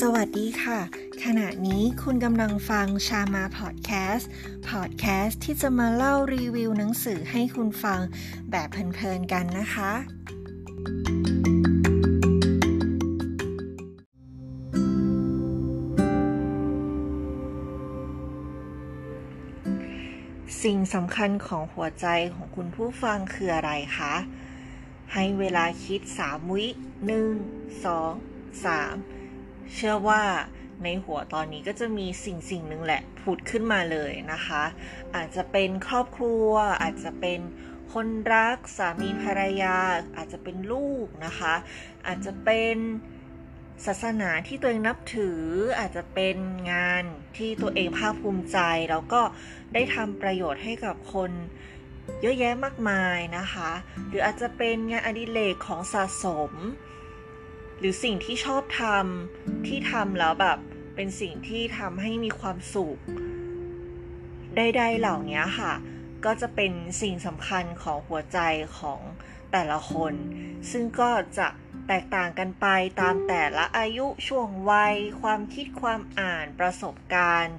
สวัสดีค่ะ ขณะนี้คุณกำลังฟังชามาพอดแคสต์ พอดแคสต์ที่จะมาเล่ารีวิวหนังสือให้คุณฟังแบบเพลินๆกันนะคะ สิ่งสำคัญของหัวใจของคุณผู้ฟังคืออะไรคะ ให้เวลาคิด 3 วิหนึ่งสองสาม เชื่อว่าในหัวตอนนี้ก็จะมีสิ่งสิ่งหนึ่งแหละผุดขึ้นมาเลยนะคะ อาจจะเป็นครอบครัว อาจจะเป็นคนรักสามีภรรยา อาจจะเป็นลูกนะคะ อาจจะเป็นศาสนาที่ตัวเองนับถือ อาจจะเป็นงานที่ตัวเองภาคภูมิใจ แล้วก็ได้ทำประโยชน์ให้กับคนเยอะแยะมากมายนะคะ หรืออาจจะเป็นงานอดิเรกของสะสม หรือสิ่งที่ชอบทำที่ทำแล้วแบบเป็นสิ่งที่ทำให้มีความสุขใดๆเหล่านี้ค่ะ ก็จะเป็นสิ่งสำคัญของหัวใจของแต่ละคน ซึ่งก็จะแตกต่างกันไปตามแต่ละอายุช่วงวัย ความคิดความอ่านประสบการณ์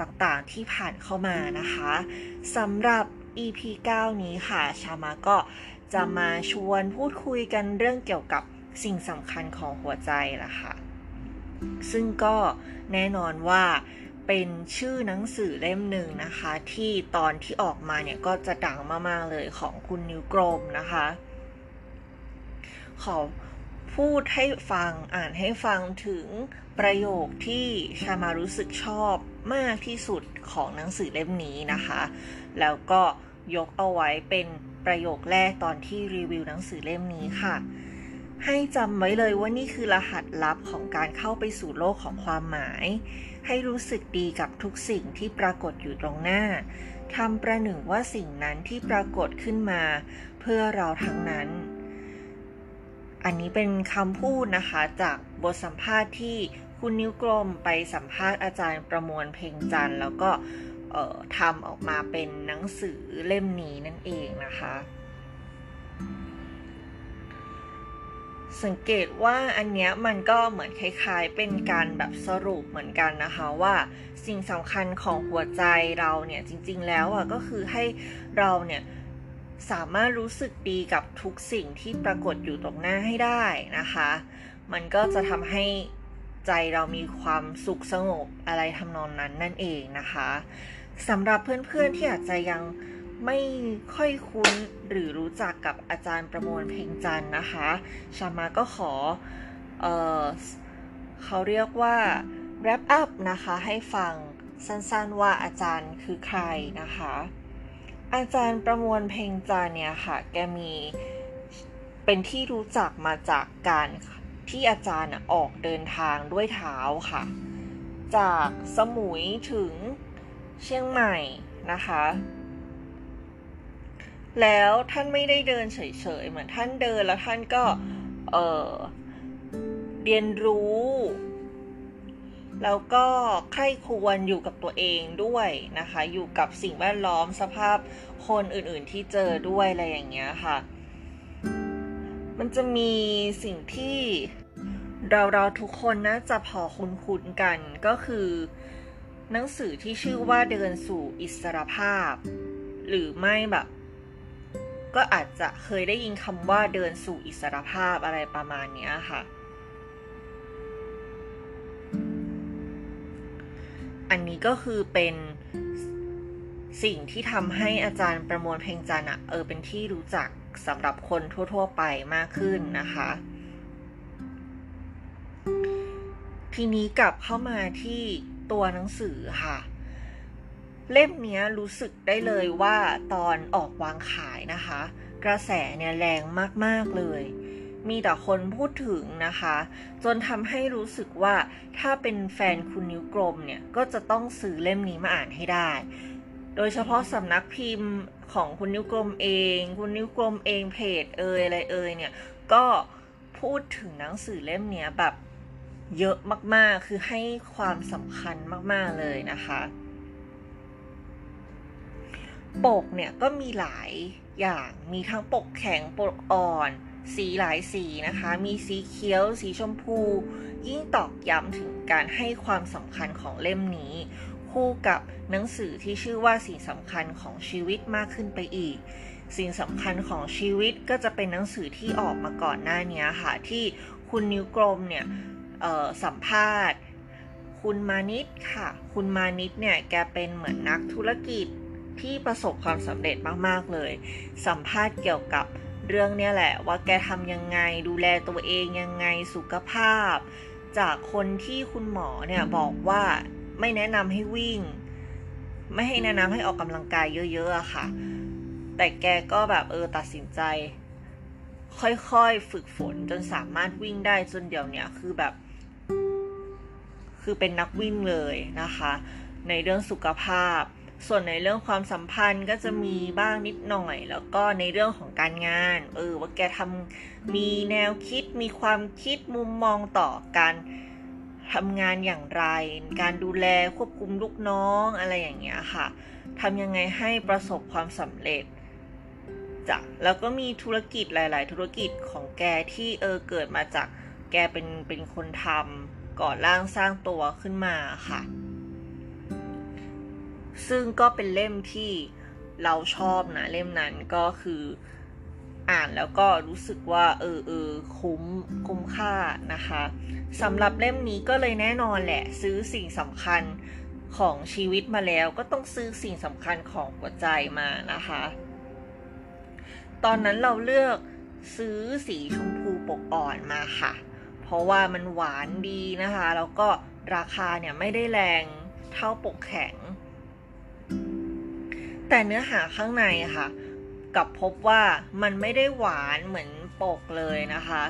ต่างๆที่ผ่านเข้ามานะคะสำหรับ EP 9 นี้ค่ะ ชามาก็จะมาชวนพูดคุยกันเรื่องเกี่ยวกับ สิ่งสำคัญของหัวใจล่ะค่ะ ซึ่งก็แน่นอนว่าเป็นชื่อหนังสือเล่มหนึ่งนะคะ ที่ตอนที่ออกมาเนี่ยก็จะดังมาก ๆ เลยของคุณนิวกรมนะคะ ขอพูดให้ฟังอ่านให้ฟังถึงประโยคที่ชามารู้สึกชอบมากที่สุดของหนังสือเล่มนี้นะคะ แล้วก็ยกเอาไว้เป็นประโยคแรกตอนที่รีวิวหนังสือเล่มนี้ค่ะ ให้จำไว้เลยว่านี่คือรหัสลับของการเข้าไปสู่โลกของความหมาย ให้รู้สึกดีกับทุกสิ่งที่ปรากฏอยู่ตรงหน้าทำประหนึ่งว่าสิ่งนั้นที่ปรากฏขึ้นมา เพื่อเราทั้งนั้น อันนี้เป็นคำพูดนะคะจากบทสัมภาษณ์ที่คุณนิ้วกลมไปสัมภาษณ์อาจารย์ประมวลเพ่งจันทร์แล้วก็ทำออกมาเป็นหนังสือเล่มนี้นั่นเองนะคะ สังเกตว่าอันเนี้ยมันก็เหมือนคล้ายๆ เป็นการแบบสรุปเหมือนกันนะคะว่าสิ่งสำคัญของหัวใจเราเนี่ยจริงๆแล้วอะก็คือให้เราเนี่ยสามารถรู้สึกดีกับทุกสิ่งที่ปรากฏอยู่ตรงหน้าให้ได้นะคะ มันก็จะทำให้ใจเรามีความสุขสงบอะไรทำนองนั้นนั่นเองนะคะสำหรับเพื่อนๆที่อาจจะยัง ไม่ค่อยคุ้นหรือรู้จักกับอาจารย์ประมวลเพ่งจันนะคะ ชามาก็ขอเออเขาเรียกว่า wrap up นะคะ ให้ฟังสั้นๆว่าอาจารย์คือใครนะคะ อาจารย์ประมวลเพ่งจันเนี่ยค่ะ แกมีเป็นที่รู้จักมาจากการที่อาจารย์ออกเดินทางด้วยเท้าค่ะ จากสมุยถึงเชียงใหม่นะคะ แล้วท่านไม่ได้เดินเฉยๆ เหมือนท่านเดินแล้วท่านก็ เออเรียนรู้ แล้วก็ใคร่ควรอยู่กับตัวเองด้วยนะคะ อยู่กับสิ่งแวดล้อมสภาพคนอื่นๆที่เจอด้วยอะไรอย่างเงี้ยค่ะ มันจะมีสิ่งที่เราเราทุกคนน่าจะพอคุ้นๆกันก็คือ หนังสือที่ชื่อว่าเดินสู่อิสรภาพ หรือไม่แบบ ก็อาจจะเคยได้ยินคำว่าเดินสู่อิสรภาพอะไรประมาณนี้ค่ะ อันนี้ก็คือเป็นสิ่งที่ทำให้อาจารย์ประมวลเพลงจันทร์เออเป็นที่รู้จักสำหรับคนทั่ว ๆ ไปมากขึ้นนะคะ ทีนี้กลับเข้ามาที่ตัวหนังสือค่ะ เล่มนี้รู้สึกได้เลยว่าตอนออกวางขายนะคะ กระแสเนี่ยแรงมากๆเลย มีแต่คนพูดถึงนะคะ จนทำให้รู้สึกว่าถ้าเป็นแฟนคุณนิ้วกลมเนี่ย ก็จะต้องซื้อเล่มนี้มาอ่านให้ได้ โดยเฉพาะสำนักพิมพ์ของคุณนิ้วกลมเอง คุณนิ้วกลมเองเพจเอยอะไรเอยเนี่ย ก็พูดถึงหนังสือเล่มนี้แบบเยอะมากๆ คือให้ความสำคัญมากๆเลยนะคะ ปกเนี่ยก็มีหลายอย่างมีทั้งปกแข็งปกอ่อน สีหลายสีนะคะ มีสีเขียว สีชมพู ยิ่งตอกย้ำถึงการให้ความสำคัญของเล่มนี้ คู่กับหนังสือที่ชื่อว่าสิ่งสำคัญของชีวิตมากขึ้นไปอีก สิ่งสำคัญของชีวิตก็จะเป็นหนังสือที่ออกมาก่อนหน้านี้ค่ะ ที่คุณนิ้วกลมเนี่ยสัมภาษณ์ คุณมานิดค่ะ คุณมานิดเนี่ยแกเป็นเหมือนนักธุรกิจ ที่ประสบความสำเร็จมากๆเลย สัมภาษณ์เกี่ยวกับเรื่องเนี้ยแหละ ว่าแกทำยังไงดูแลตัวเองยังไงสุขภาพ จากคนที่คุณหมอเนี่ยบอกว่าไม่แนะนำให้วิ่ง ไม่ให้แนะนำให้ออกกำลังกายเยอะๆอะค่ะ แต่แกก็แบบเออตัดสินใจ ค่อยๆฝึกฝนจนสามารถวิ่งได้จนเดี๋ยวนี้คือแบบ คือเป็นนักวิ่งเลยนะคะ ในเรื่องสุขภาพ ส่วนในเรื่องความสัมพันธ์ก็จะมีบ้างนิดหน่อย แล้วก็ในเรื่องของการงาน เออว่าแกทำมีแนวคิดมีความคิดมุมมองต่อการทำงานอย่างไร การดูแลควบคุมลูกน้องอะไรอย่างเงี้ยค่ะทำยังไงให้ประสบความสำเร็จจ้ะแล้วก็มีธุรกิจหลาย ๆ ธุรกิจของแกที่เออเกิดมาจากแกเป็นเป็นคนทำก่อร่างสร้างตัวขึ้นมาค่ะ ซึ่งก็เป็นเล่มที่เราชอบนะเล่มนั้นก็คืออ่านแล้วก็รู้สึกว่าเออเออคุ้มคุ้มค่านะคะสำหรับเล่มนี้ก็เลยแน่นอนแหละ ซื้อสิ่งสำคัญของชีวิตมาแล้ว ก็ต้องซื้อสิ่งสำคัญของหัวใจมานะคะ ตอนนั้นเราเลือกซื้อสีชมพูปกอ่อนมาค่ะ เพราะว่ามันหวานดีนะคะ แล้วก็ราคาเนี่ยไม่ได้แรงเท่าปกแข็ง แต่เนื้อหาข้างในค่ะกับพบว่ามันไม่ได้หวานเหมือนปกเลยนะคะ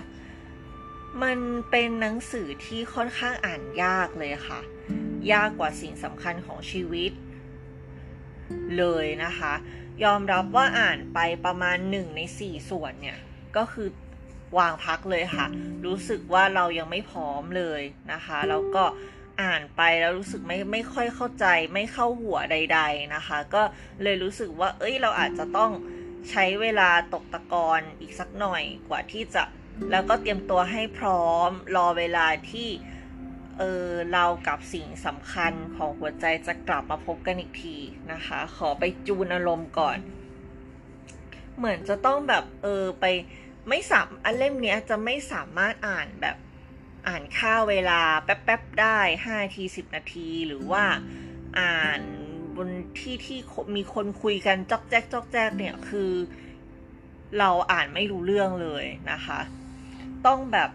มันเป็นหนังสือที่ค่อนข้างอ่านยากเลยค่ะ ยากกว่าสิ่งสำคัญของชีวิต เลยนะคะ ยอมรับว่าอ่านไปประมาณหนึ่งในสี่ส่วนเนี่ย ก็คือวางพักเลยค่ะ รู้สึกว่าเรายังไม่พร้อมเลยนะคะ แล้วก็ อ่านไปแล้วรู้สึกไม่ไม่ค่อยเข้าใจไม่เข้าหัวใด ๆนะคะ ก็เลยรู้สึกว่า เอ้ยเราอาจจะต้องใช้เวลาตกตะกอนอีกสักหน่อยกว่าที่จะ แล้วก็เตรียมตัวให้พร้อมรอเวลาที่เออเรากับสิ่งสำคัญของหัวใจจะกลับมาพบกันอีกทีนะคะ ขอไปจูนอารมณ์ก่อน เหมือนจะต้องแบบเออไปไม่สามอันเล่มนี้จะไม่สามารถอ่านแบบ อ่านค่าเวลาแป๊บๆได้ห้าทีสิบนาที หรือว่าอ่านบนที่ที่มีคนคุยกันจอกแจ๊กจอกแจ๊กเนี่ยคือ เราอ่านไม่รู้เรื่องเลยนะคะ ต้องแบบ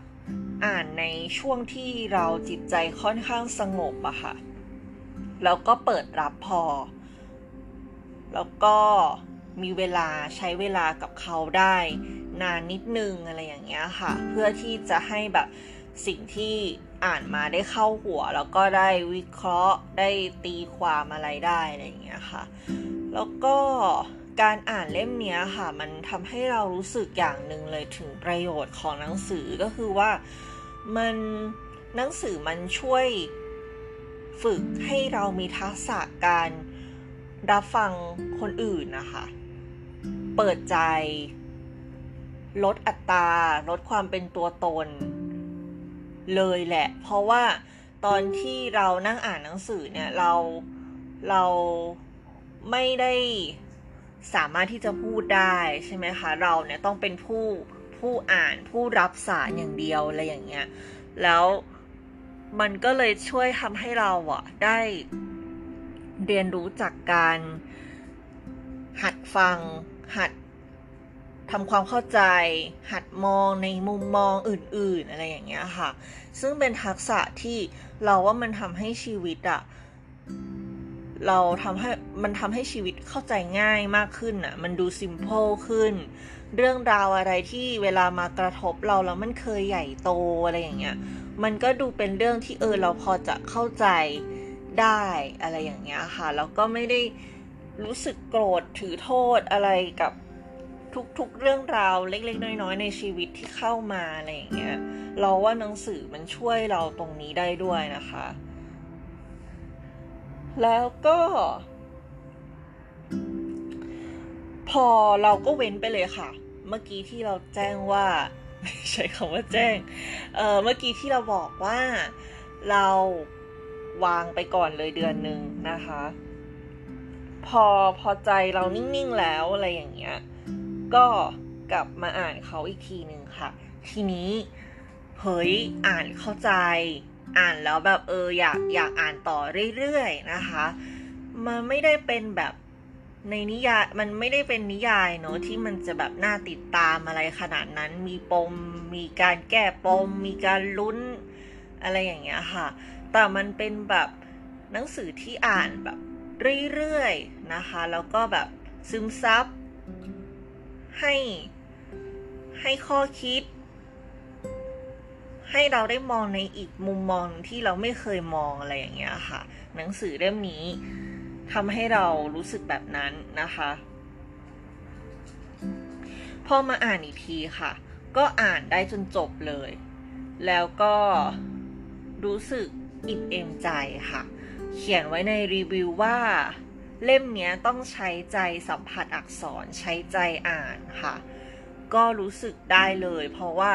อ่านในช่วงที่เราจิตใจค่อนข้างสงบอะค่ะแล้วก็เปิดรับพอ แล้วก็มีเวลาใช้เวลากับเขาได้นานนิดนึงอะไรอย่างเงี้ยค่ะ เพื่อที่จะให้แบบ สิ่งที่อ่านมาได้เข้าหัว แล้วก็ได้วิเคราะห์ได้ตีความอะไรได้อะไรอย่างเงี้ยค่ะ แล้วก็การอ่านเล่มนี้ค่ะ มันทำให้เรารู้สึกอย่างหนึ่งเลยถึงประโยชน์ของหนังสือก็คือว่ามันหนังสือมันช่วยฝึกให้เรามีทักษะการรับฟังคนอื่นนะคะ เปิดใจ ลดอัตรา ลดความเป็นตัวตน เลยแหละ เพราะว่าตอนที่เรานั่งอ่านหนังสือเนี่ยเราเราไม่ได้สามารถที่จะพูดได้ใช่ไหมคะเราเนี่ยต้องเป็นผู้ผู้อ่านผู้รับสารอย่างเดียวอะไรอย่างเงี้ยแล้วมันก็เลยช่วยทำให้เราอะได้เรียนรู้จากการหัดฟังหัด ทำความเข้าใจ หัดมองในมุมมองอื่นๆ อะไรอย่างเงี้ยค่ะ ซึ่งเป็นทักษะที่เราว่ามันทำให้ชีวิตอะเราทำให้มันทำให้ชีวิตเข้าใจง่ายมากขึ้นอะมันดูซิมเพลขึ้น เรื่องราวอะไรที่เวลามากระทบเราแล้วมันเคยใหญ่โตอะไรอย่างเงี้ย มันก็ดูเป็นเรื่องที่เออเราพอจะเข้าใจได้อะไรอย่างเงี้ยค่ะ แล้วก็ไม่ได้รู้สึกโกรธถือโทษอะไรกับ ทุกๆเรื่องราวเล็ก ๆ น้อยๆในชีวิตที่เข้ามาอะไรอย่างเงี้ยเราว่าหนังสือมันช่วยเราตรงนี้ได้ด้วยนะคะ แล้วก็ พอเราก็เว้นไปเลยค่ะ เมื่อกี้ที่เราแจ้งว่าไม่ใช้คำว่าแจ้งเออเมื่อกี้ที่เราบอกว่าเราวางไปก่อนเลยเดือนหนึ่งนะคะ พอพอใจเรานิ่งๆแล้วอะไรอย่างเงี้ย ก็กลับมาอ่านเขาอีกทีหนึ่งค่ะ ทีนี้เฮ้ยอ่านเข้าใจ อ่านแล้วแบบเอออยากอยากอ่านต่อเรื่อยๆนะคะ มันไม่ได้เป็นแบบในนิยายมันไม่ได้เป็นนิยายเนอะที่มันจะแบบน่าติดตามอะไรขนาดนั้นมีปม มีการแก้ปม มีการลุ้นอะไรอย่างเงี้ยค่ะ แต่มันเป็นแบบหนังสือที่อ่านแบบเรื่อยๆนะคะ แล้วก็แบบซึมซับ ให้ ให้ข้อคิด ให้เราได้มองในอีกมุมมองที่เราไม่เคยมองอะไรอย่างเงี้ยค่ะ หนังสือเล่มนี้ทำให้เรารู้สึกแบบนั้นนะคะ พอมาอ่านอีกทีค่ะ ก็อ่านได้จนจบเลย แล้วก็รู้สึกอิ่มเอมใจค่ะ เขียนไว้ในรีวิวว่า เล่มนี้ต้องใช้ใจสัมผัสอักษรใช้ใจอ่านค่ะ ก็รู้สึกได้เลย เพราะว่า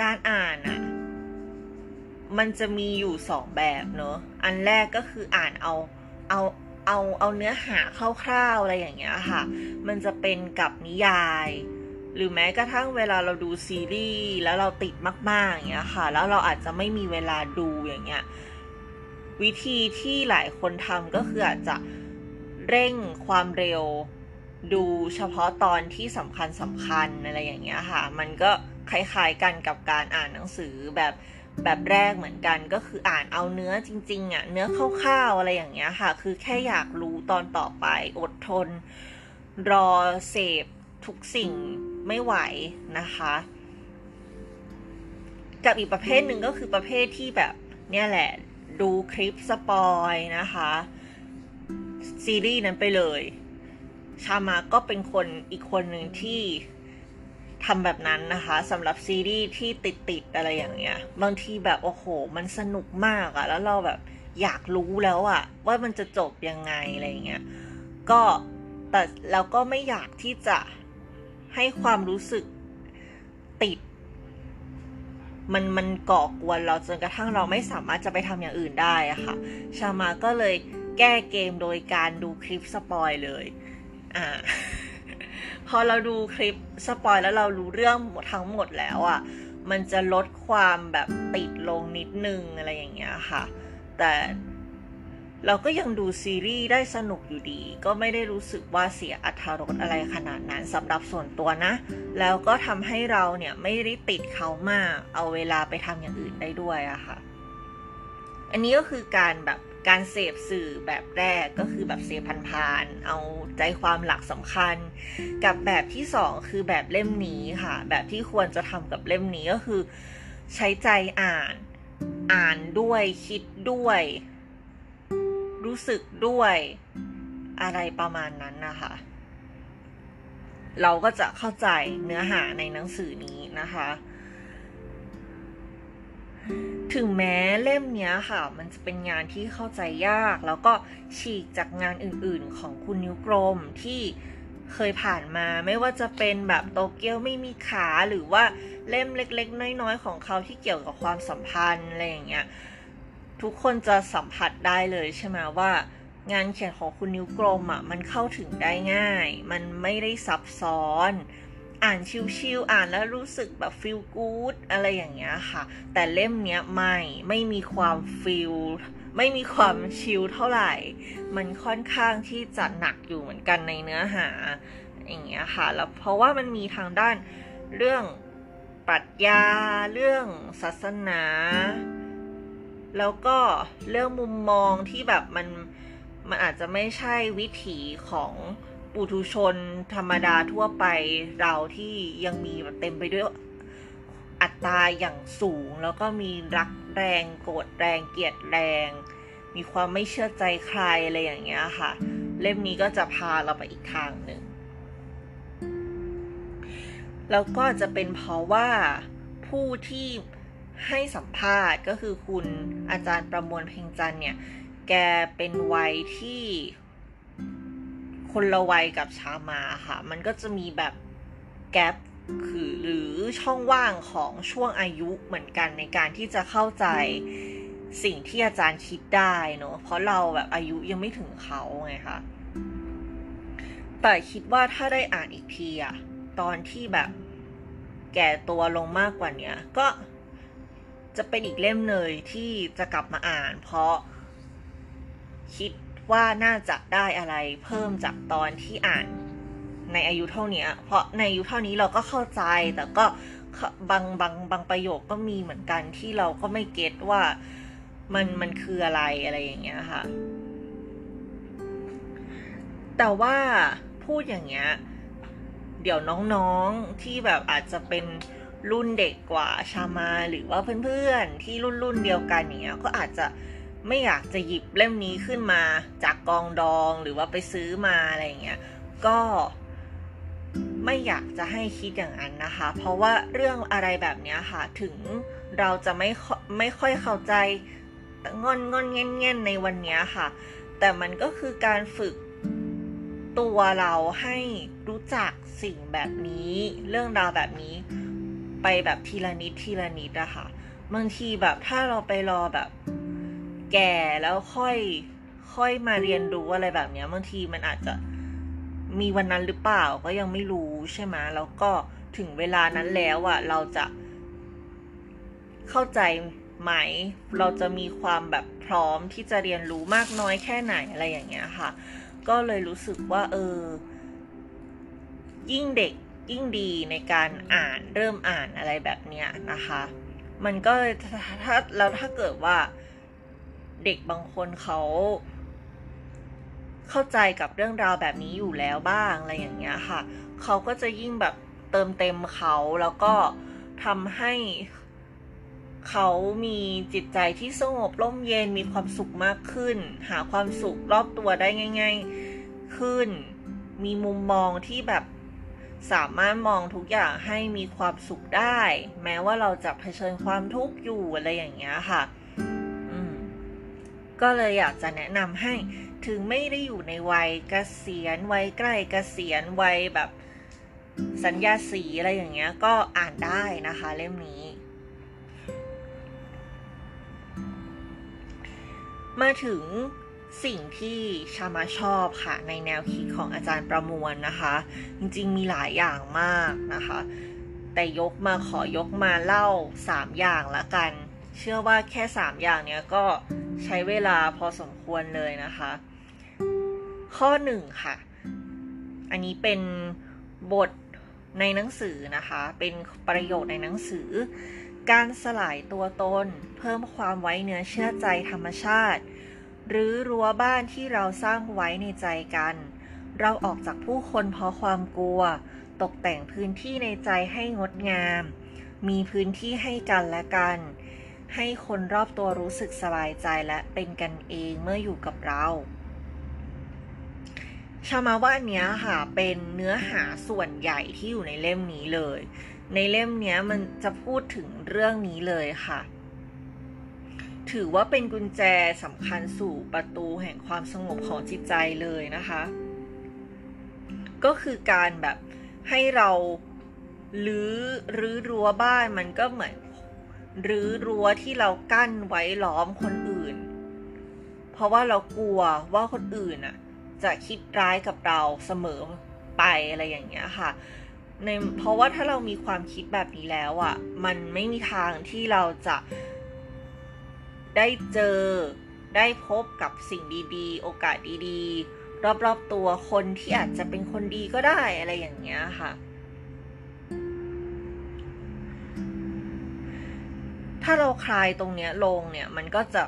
การอ่านอะ่ะมันจะมีอยู่สองแบบเนอะอันแรกก็คืออ่านเอาเอาเอาเอาเนื้อหาคร่าวๆอะไรอย่างเงี้ยค่ะ มันจะเป็นกับนิยาย หรือแม้กระทั่งเวลาเราดูซีรีส์แล้วเราติดมากๆอย่างเงี้ยค่ะ แล้วเราอาจจะไม่มีเวลาดูอย่างเงี้ย วิธีที่หลายคนทำก็คืออาจจะ เร่งความเร็ว ดูเฉพาะตอนที่สำคัญสำคัญอะไรอย่างเงี้ยค่ะ มันก็คล้ายๆกันกับการอ่านหนังสือแบบแบบแรกเหมือนกันก็คืออ่านเอาเนื้อจริงๆอะเนื้อคร่าวๆอะไรอย่างเงี้ยค่ะ คือแค่อยากรู้ตอนต่อไปอดทน รอเสพทุกสิ่งไม่ไหวนะคะ กับอีกประเภทหนึ่งก็คือประเภทที่แบบเนี่ยแหละดูคลิปสปอยนะคะ ซีรีส์นั้นไปเลย ชามาก็เป็นคนอีกคนหนึ่งที่ทำแบบนั้นนะคะสำหรับซีรีส์ที่ติดติดอะไรอย่างเงี้ย บางทีแบบโอ้โห มันสนุกมากอะแล้วเราแบบอยากรู้แล้วอะว่ามันจะจบยังไงอะไรเงี้ยก็แต่เราก็ไม่อยากที่จะให้ความรู้สึกติด มันมันก่อกวนเราจนกระทั่งเราไม่สามารถจะไปทำอย่างอื่นได้อะค่ะ ชามาก็เลย แก้เกมโดยการดูคลิป spoil เลยอ่าพอเราดูคลิป spoil แล้วเรารู้เรื่องทั้งหมดแล้วอะค่ะ มันจะลดความแบบติดลงนิดนึงอะไรอย่างเงี้ยค่ะ แต่เราก็ยังดูซีรีส์ได้สนุกอยู่ดี ก็ไม่ได้รู้สึกว่าเสียอรรถรสอะไรขนาดนั้นสำหรับส่วนตัวนะ แล้วก็ทำให้เราเนี่ยไม่ได้ติดเขามาก เอาเวลาไปทำอย่างอื่นได้ด้วยอะค่ะ อันนี้ก็คือการแบบ การเสพสื่อแบบแรกก็คือแบบเสพพันๆเอาใจความหลักสำคัญ กับแบบที่สองคือแบบเล่มนี้ค่ะ แบบที่ควรจะทำกับเล่มนี้ก็คือ ใช้ใจอ่าน อ่านด้วยคิดด้วย รู้สึกด้วยอะไรประมาณนั้นนะคะ เราก็จะเข้าใจเนื้อหาในหนังสือนี้นะคะ ถึงแม้เล่มนี้ค่ะ มันจะเป็นงานที่เข้าใจยาก แล้วก็ฉีกจากงานอื่นๆของคุณนิ้วกลมที่เคยผ่านมาไม่ว่าจะเป็นแบบโตเกียวไม่มีขาหรือว่าเล่มเล็กๆ น้อยๆ ของเขาที่เกี่ยวกับความสัมพันธ์อะไรอย่างเงี้ยทุกคนจะสัมผัสได้เลยใช่ไหมว่า งานเขียนของคุณนิ้วกลมอะมันเข้าถึงได้ง่าย มันไม่ได้ซับซ้อน อ่านชิวๆอ่านแล้วรู้สึกแบบฟีลกู๊ดอะไรอย่างเงี้ยค่ะ แต่เล่มเนี้ยไม่ไม่มีความฟีลไม่มีความชิลเท่าไหร่ มันค่อนข้างที่จะหนักอยู่เหมือนกันในเนื้อหาอย่างเงี้ยค่ะ แล้วเพราะว่ามันมีทางด้านเรื่องปรัชญาเรื่องศาสนา แล้วก็เรื่องมุมมองที่แบบมันมันอาจจะไม่ใช่วิถีของ ปุถุชนธรรมดาทั่วไปเราที่ยังมีแบบเต็มไปด้วยอัตราอย่างสูง แล้วก็มีรักแรงโกรธแรงเกลียดแรง มีความไม่เชื่อใจใครอะไรอย่างเงี้ยค่ะ เล่มนี้ก็จะพาเราไปอีกทางหนึ่งแล้วก็จะเป็นเพราะว่าผู้ที่ให้สัมภาษณ์ก็คือคุณอาจารย์ประมวลเพ่งจันเนี่ย แกเป็นวัยที่ คนละวัยกับชามาค่ะ มันก็จะมีแบบแกลบคือหรือช่องว่างของช่วงอายุเหมือนกันในการที่จะเข้าใจสิ่งที่อาจารย์คิดได้เนอะเพราะเราแบบอายุยังไม่ถึงเขาไงคะแต่คิดว่าถ้าได้อ่านอีกทีอะตอนที่แบบแก่ตัวลงมากกว่านี้ก็จะเป็นอีกเล่มเลยที่จะกลับมาอ่าน เพราะคิด ว่าน่าจะได้อะไรเพิ่มจากตอนที่อ่านในอายุเท่านี้ เพราะในอายุเท่านี้เราก็เข้าใจแต่ก็บางบางบางประโยคก็มีเหมือนกันที่เราก็ไม่เก็ตว่ามันมันคืออะไรอะไรอย่างเงี้ยค่ะ แต่ว่าพูดอย่างเงี้ย เดี๋ยวน้องๆที่แบบอาจจะเป็นรุ่นเด็กกว่าชามาหรือว่าเพื่อนๆที่รุ่นรุ่นเดียวกันเนี้ยก็อาจจะ ไม่อยากจะหยิบเล่มนี้ขึ้นมาจากกองดองหรือว่าไปซื้อมาอะไรเงี้ยก็ไม่อยากจะให้คิดอย่างนั้นนะคะ เพราะว่าเรื่องอะไรแบบนี้ค่ะ ถึงเราจะไม่ไม่ค่อยเข้าใจงอนงอนเงี้ยเงี้ยในวันนี้ค่ะ แต่มันก็คือการฝึกตัวเราให้รู้จักสิ่งแบบนี้ เรื่องราวแบบนี้ ไปแบบทีละนิดทีละนิดอะค่ะบางทีแบบถ้าเราไปรอแบบ แก่แล้วค่อยค่อยมาเรียนรู้อะไรแบบนี้บางทีมันอาจจะมีวันนั้นหรือเปล่าก็ยังไม่รู้ใช่ไหมแล้วก็ถึงเวลานั้นแล้วอะเราจะเข้าใจไหม เราจะมีความแบบพร้อมที่จะเรียนรู้มากน้อยแค่ไหนอะไรอย่างเงี้ยค่ะ ก็เลยรู้สึกว่า เออ ยิ่งเด็กยิ่งดีในการอ่านเริ่มอ่านอะไรแบบเนี้ยนะคะ มันก็ถ้าแล้วถ้าเกิดว่า เด็กบางคนเขาเข้าใจกับเรื่องราวแบบนี้อยู่แล้วบ้างอะไรอย่างเงี้ยค่ะ เขาก็จะยิ่งแบบเติมเต็มเขาแล้วก็ทำให้เขามีจิตใจที่สงบร่มเย็นมีความสุขมากขึ้น หาความสุขรอบตัวได้ง่าย ๆ ขึ้น มีมุมมองที่แบบสามารถมองทุกอย่างให้มีความสุขได้ แม้ว่าเราจะเผชิญความทุกข์อยู่อะไรอย่างเงี้ยค่ะ ก็เลยอยากจะแนะนำให้ถึงไม่ได้อยู่ในวัยเกษียณวัยใกล้เกษียณวัยแบบสัญญาสีอะไรอย่างเงี้ยก็อ่านได้นะคะเล่มนี้ มาถึงสิ่งที่ชามาชอบค่ะ ในแนวคิดของอาจารย์ประมวลนะคะ จริงๆมีหลายอย่างมากนะคะ แต่ยกมาขอยกมาเล่า 3 อย่างละกัน เชื่อว่าแค่ 3 อย่างเนี้ยก็ใช้เวลาพอสมควรเลยนะคะ ข้อหนึ่งค่ะ อันนี้เป็นบทในหนังสือนะคะ เป็นประโยชน์ในหนังสือ การสลายตัวตน เพิ่มความไว้เนื้อเชื่อใจธรรมชาติ หรือรั้วบ้านที่เราสร้างไว้ในใจกัน เราออกจากผู้คนเพราะความกลัว ตกแต่งพื้นที่ในใจให้งดงาม มีพื้นที่ให้กันและกัน ให้คนรอบตัวรู้สึกสบายใจและเป็นกันเองเมื่ออยู่กับเราชามาว่าอันเนี้ยค่ะเป็นเนื้อหาส่วนใหญ่ที่อยู่ในเล่มนี้เลย ในเล่มเนี้ยมันจะพูดถึงเรื่องนี้เลยค่ะ ถือว่าเป็นกุญแจสำคัญสู่ประตูแห่งความสงบของจิตใจเลยนะคะ ก็คือการแบบให้เรารื้อรื้อรั้วบ้านมันก็เหมือน หรือรั้วที่เรากั้นไว้ล้อมคนอื่น เพราะว่าเรากลัวว่าคนอื่นอะ จะคิดร้ายกับเราเสมอไปอะไรอย่างเงี้ยค่ะในเพราะว่าถ้าเรามีความคิดแบบนี้แล้วอะ่ะ มันไม่มีทางที่เราจะได้เจอได้พบกับสิ่งดีๆ โอกาสดีๆ รอบๆตัวคนที่อาจจะเป็นคนดีก็ได้อะไรอย่างเงี้ยค่ะ ถ้าเราคลายตรงเนี้ยลงเนี่ยมันก็จะ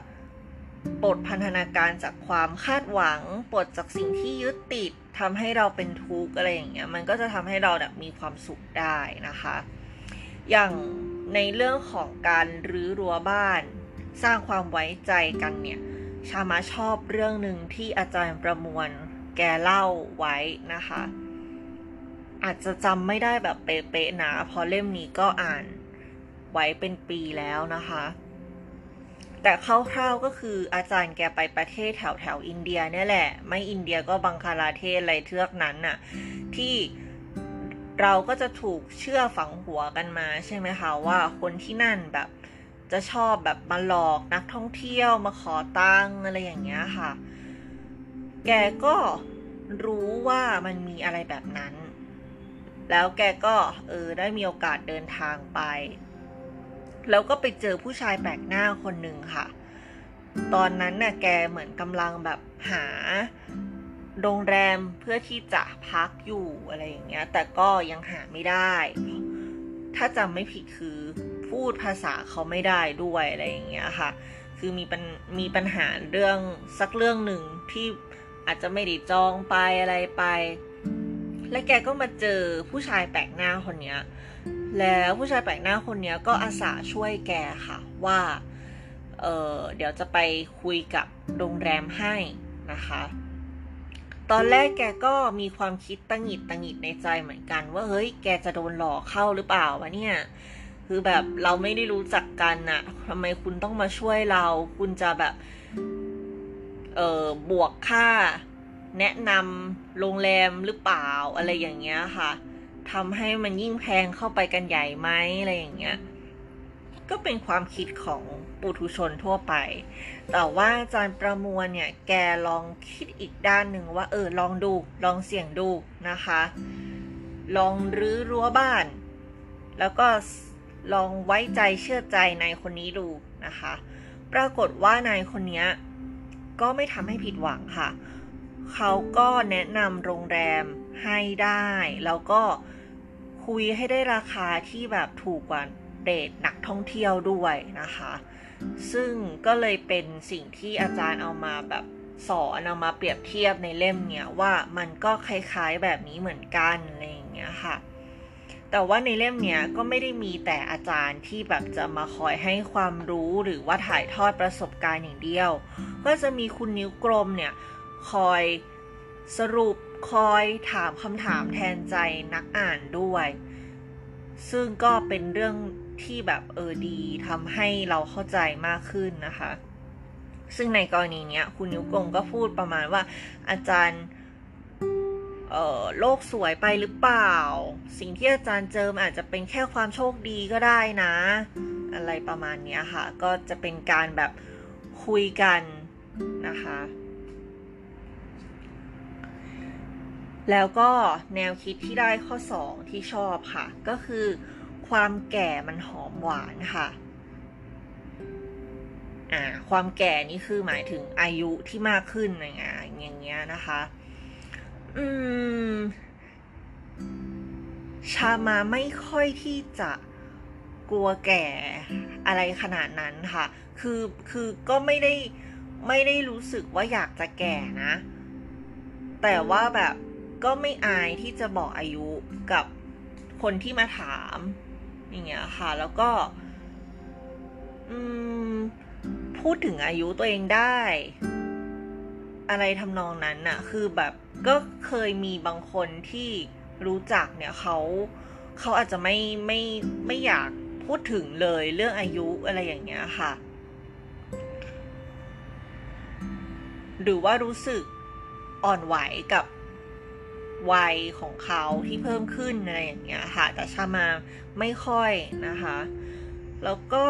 ปลดพันธนาการจากความคาดหวังปลดจากสิ่งที่ยึดติดทำให้เราเป็นทุกข์อะไรอย่างเงี้ยมันก็จะทำให้เราแบบมีความสุขได้นะคะ อย่างในเรื่องของการรื้อรั้วบ้าน สร้างความไว้ใจกันเนี่ยชามาชอบเรื่องหนึ่งที่อาจารย์ประมวลแกเล่าไว้นะคะ อาจจะจำไม่ได้แบบเป๊ะๆนะพราะเล่มนี้ก็อ่าน ไว้เป็นปีแล้วนะคะ แต่คร่าวๆก็คืออาจารย์แกไปประเทศแถวแถวอินเดียเนี่ยแหละ ไม่อินเดียก็บังคลาเทศอะไรเทือกนั้นน่ะ ที่เราก็จะถูกเชื่อฝังหัวกันมาใช่ไหมคะว่าคนที่นั่นแบบจะชอบแบบมาหลอกนักท่องเที่ยวมาขอตังอะไรอย่างเงี้ยค่ะ แกก็รู้ว่ามันมีอะไรแบบนั้น แล้วแกก็เออได้มีโอกาสเดินทางไป แล้วก็ไปเจอผู้ชายแปลกหน้าคนหนึ่งค่ะ ตอนนั้นน่ะแกเหมือนกำลังแบบหาโรงแรมเพื่อที่จะพักอยู่อะไรอย่างเงี้ย แต่ก็ยังหาไม่ได้ ถ้าจำไม่ผิดคือพูดภาษาเขาไม่ได้ด้วยอะไรอย่างเงี้ยค่ะ คือมีปัญมีปัญหาเรื่องสักเรื่องหนึ่งที่อาจจะไม่ได้จองไปอะไรไป และแกก็มาเจอผู้ชายแปลกหน้าคนเนี้ย แล้วผู้ชายแปลกหน้าคนนี้ก็อาสาช่วยแกค่ะว่าเเดี๋ยวจะไปคุยกับโรงแรมให้นะคะ ตอนแรกแกก็มีความคิดตังหิดตังหิดในใจเหมือนกัน ว่าเฮ้ยแกจะโดนหลอกเข้าหรือเปล่าวะเนี่ยคือแบบเราไม่ได้รู้จักกันนะทำไมคุณต้องมาช่วยเรา คุณจะแบบเออบวกค่าแนะนำโรงแรมหรือเปล่าอะไรอย่างเงี้ยค่ะ ทำให้มันยิ่งแพงเข้าไปกันใหญ่ไหมอะไรอย่างเงี้ย ก็เป็นความคิดของปุถุชนทั่วไป แต่ว่าอาจารย์ประมวลเนี่ย แกลองคิดอีกด้านหนึ่งว่า เออ ลองดู ลองเสี่ยงดูนะคะ ลองรื้อรั้วบ้าน แล้วก็ลองไว้ใจเชื่อใจนายคนนี้ดูนะคะ ปรากฏว่านายคนนี้ก็ไม่ทำให้ผิดหวังค่ะ เขาก็แนะนำโรงแรมให้ได้ แล้วก็ คุยให้ได้ราคาที่แบบถูกกว่าเดทนักท่องเที่ยวด้วยนะคะ ซึ่งก็เลยเป็นสิ่งที่อาจารย์เอามาแบบสอนเอามาเปรียบเทียบในเล่มเนี้ยว่ามันก็คล้ายๆแบบนี้เหมือนกันอะไรอย่างเงี้ยค่ะ แต่ว่าในเล่มเนี้ยก็ไม่ได้มีแต่อาจารย์ที่แบบจะมาคอยให้ความรู้หรือว่าถ่ายทอดประสบการณ์อย่างเดียว ก็จะมีคุณนิ้วกลมเนี่ยคอยสรุป คอยถามคำถามแทนใจนักอ่านด้วย ซึ่งก็เป็นเรื่องที่แบบเออดีทำให้เราเข้าใจมากขึ้นนะคะ ซึ่งในกรณีนี้คุณนิ้วกลมก็พูดประมาณว่า อาจารย์เอ่อโลกสวยไปหรือเปล่า สิ่งที่อาจารย์เจอมอาจจะเป็นแค่ความโชคดีก็ได้นะ อะไรประมาณนี้ค่ะ ก็จะเป็นการแบบคุยกันนะคะ แล้วก็แนวคิดที่ได้ข้อ 2 ที่ชอบค่ะ ก็คือความแก่มันหอมหวานค่ะอ่าความแก่นี่คือหมายถึงอายุที่มากขึ้นอะไรเงี้ยอย่างเงี้ยนะคะ อืม ชามาไม่ค่อยที่จะกลัวแก่อะไรขนาดนั้นค่ะ คือคือก็ไม่ได้ไม่ได้รู้สึกว่าอยากจะแก่นะ แต่ว่าแบบ ก็ไม่อายที่จะบอกอายุกับคนที่มาถามอย่างเงี้ยค่ะ แล้วก็พูดถึงอายุตัวเองได้ อะไรทำนองนั้นน่ะ คือแบบก็เคยมีบางคนที่รู้จักเนี่ยเขาเขาอาจจะไม่ไม่ไม่อยากพูดถึงเลยเรื่องอายุอะไรอย่างเงี้ยค่ะ หรือว่ารู้สึกอ่อนไหวกับ วัยของเขาที่เพิ่มขึ้นอะไรอย่างเงี้ยค่ะ แต่ชามาไม่ค่อยนะคะ แล้วก็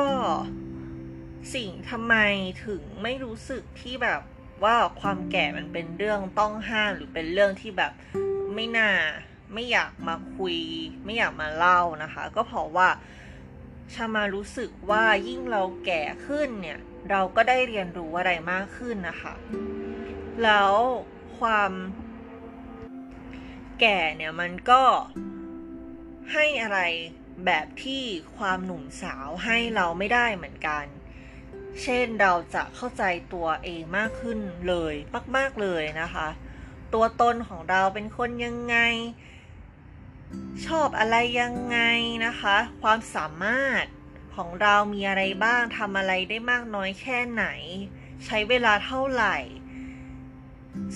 สิ่งทำไมถึงไม่รู้สึกที่แบบว่าความแก่มันเป็นเรื่องต้องห้ามหรือเป็นเรื่องที่แบบไม่น่าไม่อยากมาคุย ไม่อยากมาเล่านะคะ ก็เพราะว่าชามารู้สึกว่ายิ่งเราแก่ขึ้นเนี่ย เราก็ได้เรียนรู้อะไรมากขึ้นนะคะ แล้วความ แก่เนี่ยมันก็ให้อะไรแบบที่ความหนุ่มสาวให้เราไม่ได้เหมือนกัน เช่นเราจะเข้าใจตัวเองมากขึ้นเลยมาก ๆ เลยนะคะ ตัวตนของเราเป็นคนยังไง ชอบอะไรยังไงนะคะ ความสามารถของเรามีอะไรบ้างทำอะไรได้มากน้อยแค่ไหน ใช้เวลาเท่าไหร่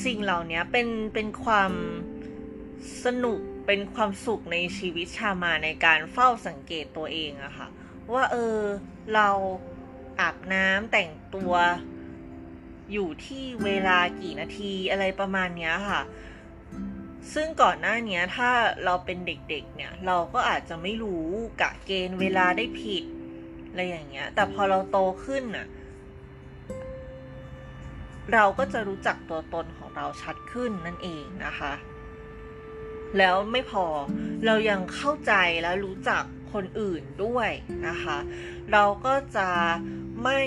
สิ่งเหล่านี้เป็นเป็นความ สนุกเป็นความสุขในชีวิตชามาในการเฝ้าสังเกตตัวเองอะค่ะ ว่าเออเราอาบน้ำแต่งตัวอยู่ที่เวลากี่นาทีอะไรประมาณนี้ค่ะ ซึ่งก่อนหน้านี้ถ้าเราเป็นเด็กๆเนี่ย เราก็อาจจะไม่รู้กะเกณฑ์เวลาได้ผิดอะไรอย่างเงี้ย แต่พอเราโตขึ้นน่ะ เราก็จะรู้จักตัวตนของเราชัดขึ้นนั่นเองนะคะ แล้วไม่พอเรายังเข้าใจและรู้จักคนอื่นด้วยนะคะ เราก็จะไม่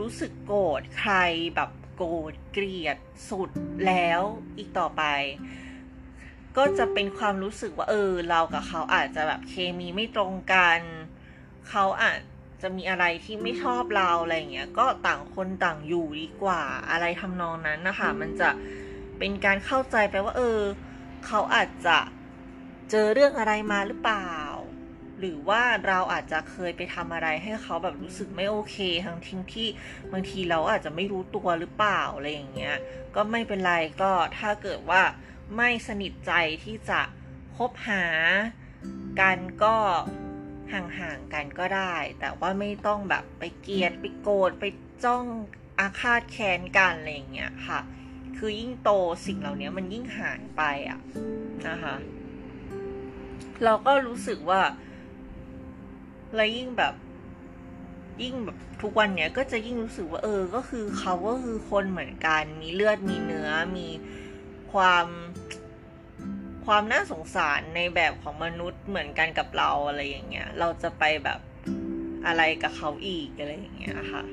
รู้สึกโกรธใครแบบโกรธเกลียดสุดแล้วอีกต่อไป ก็จะเป็นความรู้สึกว่าเออ เรากับเขาอาจจะแบบเคมีไม่ตรงกัน เขาอาจจะมีอะไรที่ไม่ชอบเราอะไรเงี้ยก็ต่างคนต่างอยู่ดีกว่าอะไรทำนองนั้นนะคะมันจะเป็นการเข้าใจไปว่า เออ เขาอาจจะเจอเรื่องอะไรมาหรือเปล่า หรือว่าเราอาจจะเคยไปทำอะไรให้เขาแบบรู้สึกไม่โอเค ทั้งทิ้งที่บางทีเราอาจจะไม่รู้ตัวหรือเปล่าอะไรอย่างเงี้ย ก็ไม่เป็นไรก็ถ้าเกิดว่าไม่สนิทใจที่จะคบหากันก็ห่างๆกันก็ได้ แต่ว่าไม่ต้องแบบไปเกลียดไปโกรธไปจ้องอาฆาตแค้นกันอะไรอย่างเงี้ยค่ะ คือยิ่งโตสิ่งเหล่านี้มันยิ่งหายไปอะนะคะ เราก็รู้สึกว่าแล้วยิ่งแบบ ยิ่งแบบทุกวันเนี้ยก็จะยิ่งรู้สึกว่า เออ ก็คือเขาก็คือคนเหมือนกัน มีเลือดมีเนื้อมีความความน่าสงสารในแบบของมนุษย์เหมือนกันกับเราอะไรอย่างเงี้ย เราจะไปแบบอะไรกับเขาอีกอะไรอย่างเงี้ยค่ะ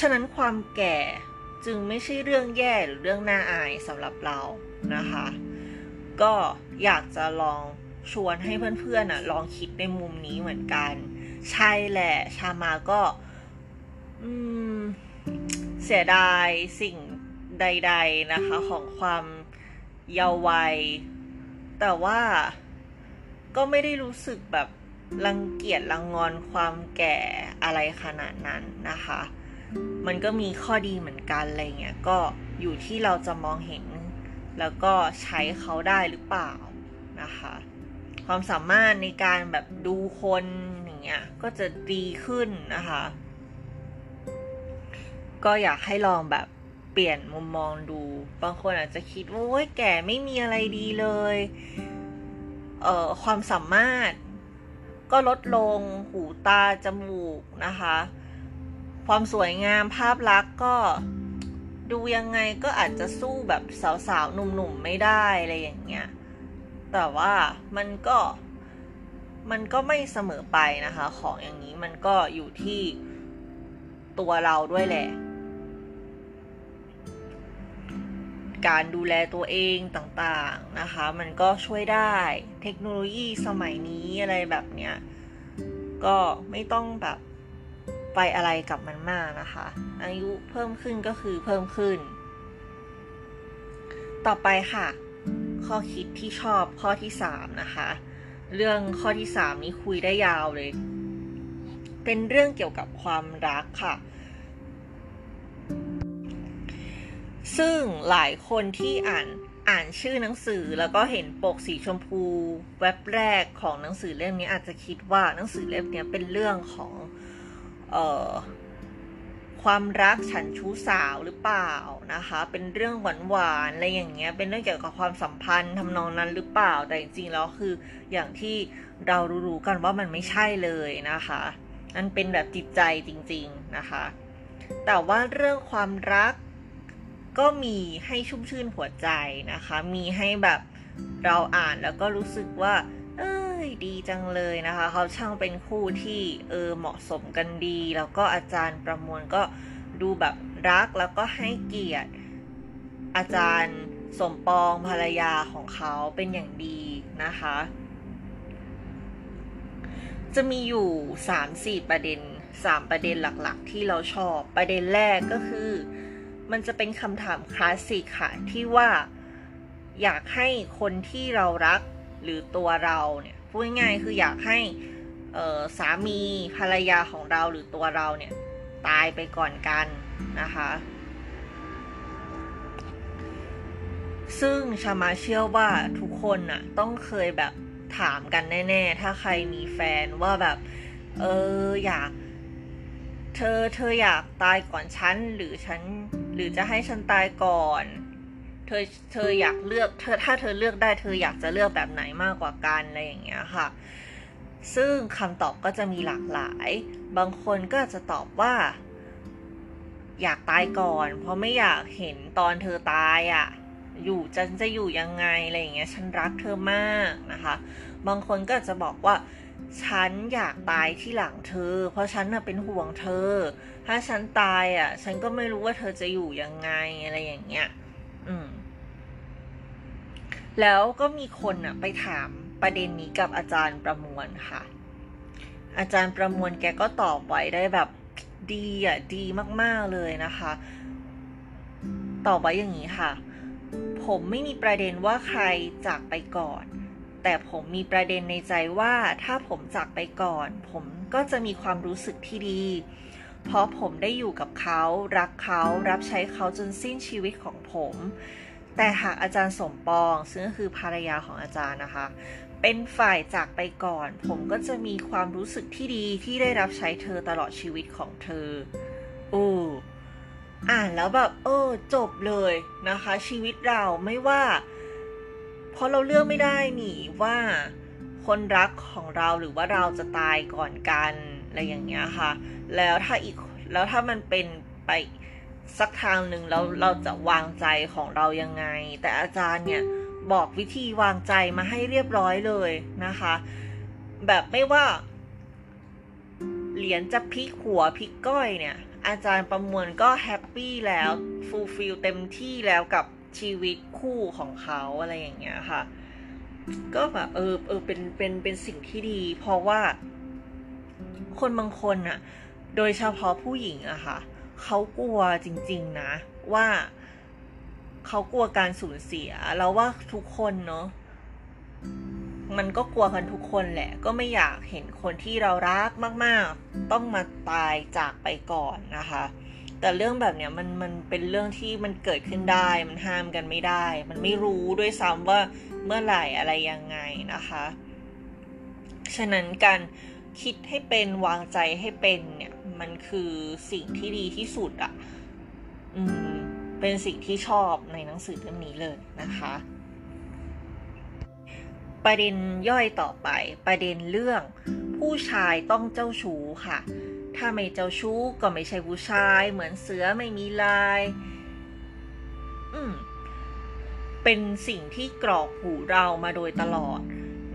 ฉะนั้นความแก่จึงไม่ใช่เรื่องแย่หรือเรื่องน่าอายสำหรับเรานะคะ ก็อยากจะลองชวนให้เพื่อนๆอะลองคิดในมุมนี้เหมือนกัน ใช่แหละ ชามาก็เสียดายสิ่งใด ๆนะคะ ของความเยาว์วัย แต่ว่าก็ไม่ได้รู้สึกแบบรังเกียจรังงอนความแก่อะไรขนาดนั้นนะคะ มันก็มีข้อดีเหมือนกันอะไรเงี้ยก็อยู่ที่เราจะมองเห็น แล้วก็ใช้เขาได้หรือเปล่านะคะ ความสามารถในการแบบดูคนอย่างเงี้ยก็จะดีขึ้นนะคะ ก็อยากให้ลองแบบเปลี่ยนมุมมองดู บางคนอาจจะคิดว่าโอ้ยแก่ไม่มีอะไรดีเลยเอ่อความสามารถก็ลดลงหูตาจมูกนะคะ ความสวยงามภาพลักษณ์ก็ดูยังไงก็อาจจะสู้แบบสาวๆ หนุ่มๆ ไม่ได้อะไรอย่างเงี้ย แต่ว่ามันก็มันก็ไม่เสมอไปนะคะ ของอย่างนี้มันก็อยู่ที่ตัวเราด้วยแหละ การดูแลตัวเองต่างๆนะคะ มันก็ช่วยได้เทคโนโลยีสมัยนี้อะไรแบบเนี้ย ก็ไม่ต้องแบบ ไปอะไรกับมันมากนะคะ อายุเพิ่มขึ้นก็คือเพิ่มขึ้น ต่อไปค่ะ ข้อคิดที่ชอบข้อที่สามนะคะ เรื่องข้อที่สามนี้คุยได้ยาวเลย เป็นเรื่องเกี่ยวกับความรักค่ะ ซึ่งหลายคนที่อ่านอ่านชื่อหนังสือแล้วก็เห็นปกสีชมพูเว็บแรกของหนังสือเล่มนี้อาจจะคิดว่าหนังสือเล่มนี้เป็นเรื่องของ เอ่อความรักฉันชู้สาวหรือเปล่านะคะ เป็นเรื่องหวานหวานอะไรอย่างเงี้ย เป็นเรื่องเกี่ยวกับความสัมพันธ์ทำนองนั้นหรือเปล่า แต่จริงๆแล้วคืออย่างที่เรารู้ๆกันว่ามันไม่ใช่เลยนะคะนั่นเป็นแบบจิตใจจริง ๆนะคะ แต่ว่าเรื่องความรักก็มีให้ชุ่มชื่นหัวใจนะคะ มีให้แบบเราอ่านแล้วก็รู้สึกว่า เอ้ยดีจังเลยนะคะ เขาช่างเป็นคู่ที่เออเหมาะสมกันดี แล้วก็อาจารย์ประมวลก็ดูแบบรักแล้วก็ให้เกียรติ อาจารย์สมปองภรรยาของเขาเป็นอย่างดีนะคะ จะมีอยู่ 3-4 ประเด็น 3 ประเด็นหลักๆ ที่เราชอบ ประเด็นแรกก็คือ มันจะเป็นคำถามคลาสสิกค่ะ ที่ว่าอยากให้คนที่เรารัก หรือตัวเราเนี่ยพูดง่ายๆคืออยากให้สามีภรรยาของเราหรือตัวเราเนี่ยตายไปก่อนกันนะคะ ซึ่งชามาเชื่อว่าทุกคนน่ะต้องเคยแบบถามกันแน่ ๆ ถ้าใครมีแฟนว่าแบบ เอออยาก เธอเธออยากตายก่อนฉันหรือฉันหรือจะให้ฉันตายก่อน เธอเธออยากเลือกเธอถ้าเธอเลือกได้เธออยากจะเลือกแบบไหนมากกว่ากันอะไรอย่างเงี้ยค่ะ ซึ่งคำตอบก็จะมีหลากหลาย บางคนก็จะตอบว่า อยากตายก่อน เพราะไม่อยากเห็นตอนเธอตายอะ่ะอยู่จะจะอยู่ยังไงอะไรอย่างเงี้ยฉันรักเธอมากนะคะ บางคนก็จะบอกว่าฉันอยากตายที่หลังเธอ เพราะฉันน่ะเป็นห่วงเธอ ถ้าฉันตายอะ ฉันก็ไม่รู้ว่าเธอจะอยู่ยังไงอะไรอย่างเงี้ย อืม แล้วก็มีคนอะไปถามประเด็นนี้กับอาจารย์ประมวลค่ะ อาจารย์ประมวลแกก็ตอบไว้ได้แบบดีอะดีมากๆเลยนะคะ ตอบไว้อย่างนี้ค่ะ ผมไม่มีประเด็นว่าใครจากไปก่อน แต่ผมมีประเด็นในใจว่าถ้าผมจากไปก่อน ผมก็จะมีความรู้สึกที่ดี เพราะผมได้อยู่กับเขา รักเขา รับใช้เขาจนสิ้นชีวิตของผม แต่หากอาจารย์สมปอง ซึ่งก็คือภรรยาของอาจารย์นะคะ เป็นฝ่ายจากไปก่อน ผมก็จะมีความรู้สึกที่ดีที่ได้รับใช้เธอตลอดชีวิตของเธอโอ้อ่านแล้วแบบเออจบเลยนะคะ ชีวิตเราไม่ว่า เพราะเราเลือกไม่ได้หนีว่าคนรักของเราหรือว่าเราจะตายก่อนกันอะไรอย่างเงี้ยค่ะ แล้วถ้าอีกแล้วถ้ามันเป็นไป สักทางหนึ่งแล้วเราจะวางใจของเรายังไง แต่อาจารย์เนี่ยบอกวิธีวางใจมาให้เรียบร้อยเลยนะคะ แบบไม่ว่า เหรียญจะพลิกหัวพลิกก้อยเนี่ย อาจารย์ประมวลก็ happy แล้ว fulfill เต็มที่แล้วกับชีวิตคู่ของเขาอะไรอย่างเงี้ยค่ะ ก็แบบเออเออเป็นเป็นเป็นสิ่งที่ดี เพราะว่าคนบางคนอะโดยเฉพาะผู้หญิงอะค่ะ เขากลัวจริง ๆ นะ ว่าเขากลัวการสูญเสีย แล้วว่าทุกคนเนาะมันก็กลัวกันทุกคนแหละ ก็ไม่อยากเห็นคนที่เรารักมาก ๆ ต้องมาตายจากไปก่อนนะคะ แต่เรื่องแบบเนี้ยมันมันเป็นเรื่องที่มันเกิดขึ้นได้ มันห้ามกันไม่ได้ มันไม่รู้ด้วยซ้ำว่าเมื่อไหร่อะไรยังไงนะคะ ฉะนั้นการคิดให้เป็นวางใจให้เป็นเนี่ย มันคือสิ่งที่ดีที่สุดอะ่ะอืมเป็นสิ่งที่ชอบในหนังสือเล่มนี้เลยนะคะ ประเด็นย่อยต่อไป ประเด็นเรื่อง ผู้ชายต้องเจ้าชู้ค่ะ ถ้าไม่เจ้าชู้ก็ไม่ใช่ผู้ชาย เหมือนเสือไม่มีลาย อืมเป็นสิ่งที่กรอกหูเรามาโดยตลอด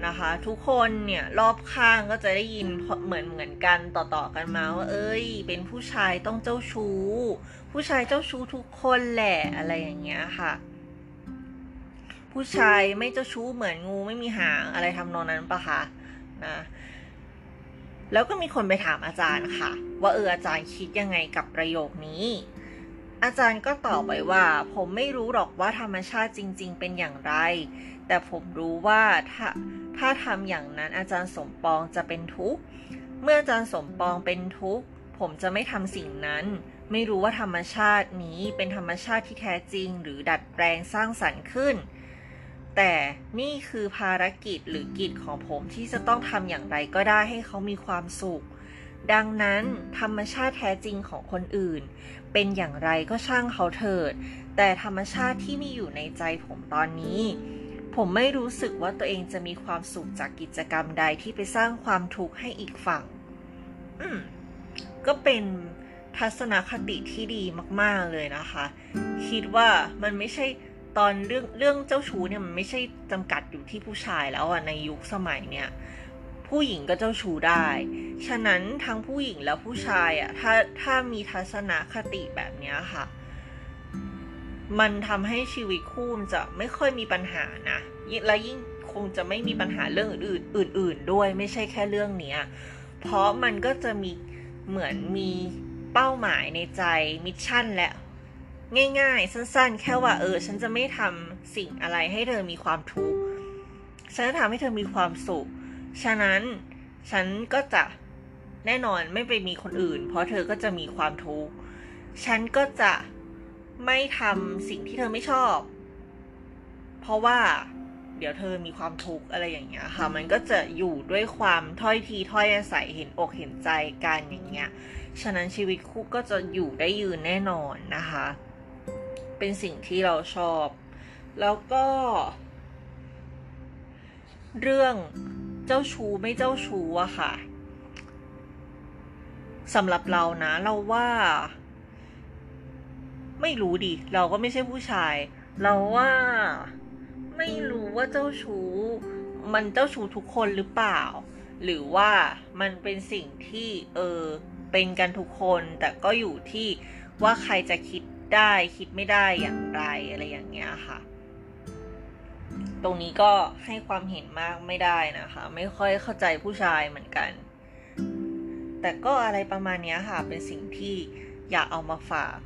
นะคะ ทุกคนเนี่ยรอบข้างก็จะได้ยินเหมือนเหมือนกันต่อๆกันมาว่าเอ้ย เป็นผู้ชายต้องเจ้าชู้ ผู้ชายเจ้าชู้ทุกคนแหละอะไรอย่างเงี้ยค่ะ ผู้ชายไม่เจ้าชู้เหมือนงูไม่มีหางอะไรทำนองนั้นปะคะนะแล้วก็มีคนไปถามอาจารย์ค่ะ ว่าเอออาจารย์คิดยังไงกับประโยคนี้ อาจารย์ก็ตอบไปว่า ผมไม่รู้หรอกว่าธรรมชาติจริง ๆ เป็นอย่างไร แต่ผมรู้ว่าถ้าถ้าทำอย่างนั้นอาจารย์สมปองจะเป็นทุกข์ เมื่ออาจารย์สมปองเป็นทุกข์ ผมจะไม่ทำสิ่งนั้น ไม่รู้ว่าธรรมชาตินี้เป็นธรรมชาติที่แท้จริง หรือดัดแปลงสร้างสรรค์ขึ้น แต่นี่คือภารกิจหรือกิจของผมที่จะต้องทำอย่างไรก็ได้ให้เขามีความสุข ดังนั้นธรรมชาติแท้จริงของคนอื่น เป็นอย่างไรก็ช่างเขาเถิด แต่ธรรมชาติที่มีอยู่ในใจผมตอนนี้ ผมไม่รู้สึกว่าตัวเองจะมีความสุขจากกิจกรรมใดที่ไปสร้างความทุกข์ให้อีกฝั่ง อืม ก็เป็นทัศนคติที่ดีมาก ๆ เลยนะคะ คิดว่ามันไม่ใช่ตอนเรื่องเรื่องเจ้าชู้เนี่ยมันไม่ใช่จำกัดอยู่ที่ผู้ชายแล้วอะในยุคสมัยเนี่ย ผู้หญิงก็เจ้าชู้ได้ ฉะนั้นทั้งผู้หญิงและผู้ชายอะถ้าถ้ามีทัศนคติแบบนี้ค่ะ มันทำให้ชีวิตคู่มันจะไม่ค่อยมีปัญหานะและยิ่งคงจะไม่มีปัญหาเรื่องอื่นอื่น ๆ ด้วยไม่ใช่แค่เรื่องเนี้ย เพราะมันก็จะมีเหมือนมีเป้าหมายในใจมิชชั่นและง่าย ๆ สั้น ๆ แค่ว่าเออ ฉันจะไม่ทำสิ่งอะไรให้เธอมีความทุกข์ฉันจะทำให้เธอมีความสุข ฉะนั้นฉันก็จะแน่นอนไม่ไปมีคนอื่น เพราะเธอก็จะมีความทุกข์ ฉันก็จะ ไม่ทำสิ่งที่เธอไม่ชอบ เพราะว่าเดี๋ยวเธอมีความทุกข์อะไรอย่างเงี้ยค่ะ มันก็จะอยู่ด้วยความถ้อยทีถ้อยอาศัยเห็นอกเห็นใจกันอย่างเงี้ย ฉะนั้นชีวิตคู่ก็จะอยู่ได้ยืนแน่นอนนะคะ เป็นสิ่งที่เราชอบ แล้วก็ เรื่องเจ้าชู้ไม่เจ้าชู้อะค่ะสำหรับเรานะเราว่า ไม่รู้ดิ เราก็ไม่ใช่ผู้ชาย เราว่าไม่รู้ว่าเจ้าชู้ มันเจ้าชู้ทุกคนหรือเปล่า หรือว่ามันเป็นสิ่งที่เออเป็นกันทุกคน แต่ก็อยู่ที่ว่าใครจะคิดได้คิดไม่ได้อย่างไรอะไรอย่างเงี้ยค่ะ ตรงนี้ก็ให้ความเห็นมากไม่ได้นะคะ ไม่ค่อยเข้าใจผู้ชายเหมือนกัน แต่ก็อะไรประมาณนี้ค่ะ เป็นสิ่งที่อยากเอามาฝาก